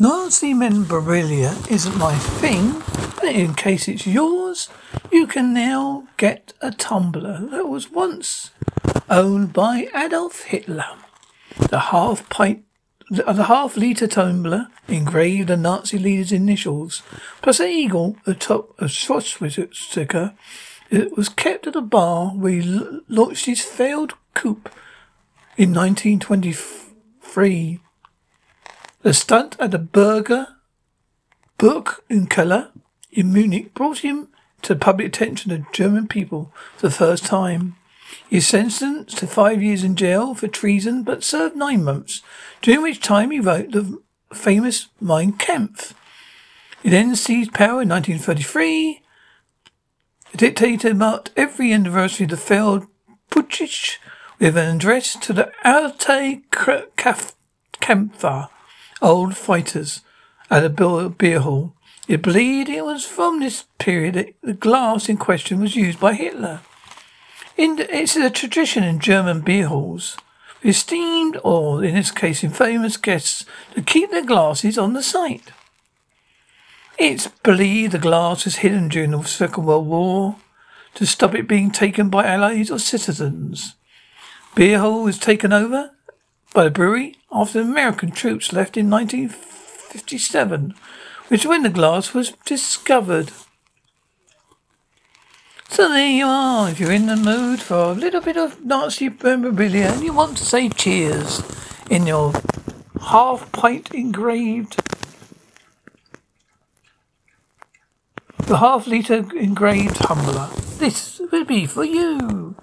Nazi memorabilia isn't my thing, but in case it's yours, you can now get a tumbler that was once owned by Adolf Hitler. The half pint the half litre tumbler engraved a Nazi leader's initials, plus an eagle atop a swastika. Sticker. It was kept at a bar where he launched his failed coup in 1923 the stunt at the Burger Burg in Keller in Munich brought him to public attention of German people for the first time. He was sentenced to five years in jail for treason, but served nine months, during which time he wrote the famous Mein Kampf. He then seized power in 1933. The dictator marked every anniversary of the failed Putsch with an address to the Alte Kämpfer, old fighters at a beer hall. It believed it was from this period that the glass in question was used by Hitler. In, it's a tradition in German beer halls, esteemed or, in this case, infamous guests, to keep their glasses on the site. It's believed the glass was hidden during the Second World War to stop it being taken by allies or citizens. Beer hall was taken over by the brewery after American troops left in 1957, which when the glass was discovered. So there you are. If you're in the mood for a little bit of Nazi memorabilia and you want to say cheers in your half pint engraved, the half litre engraved tumbler, this will be for you.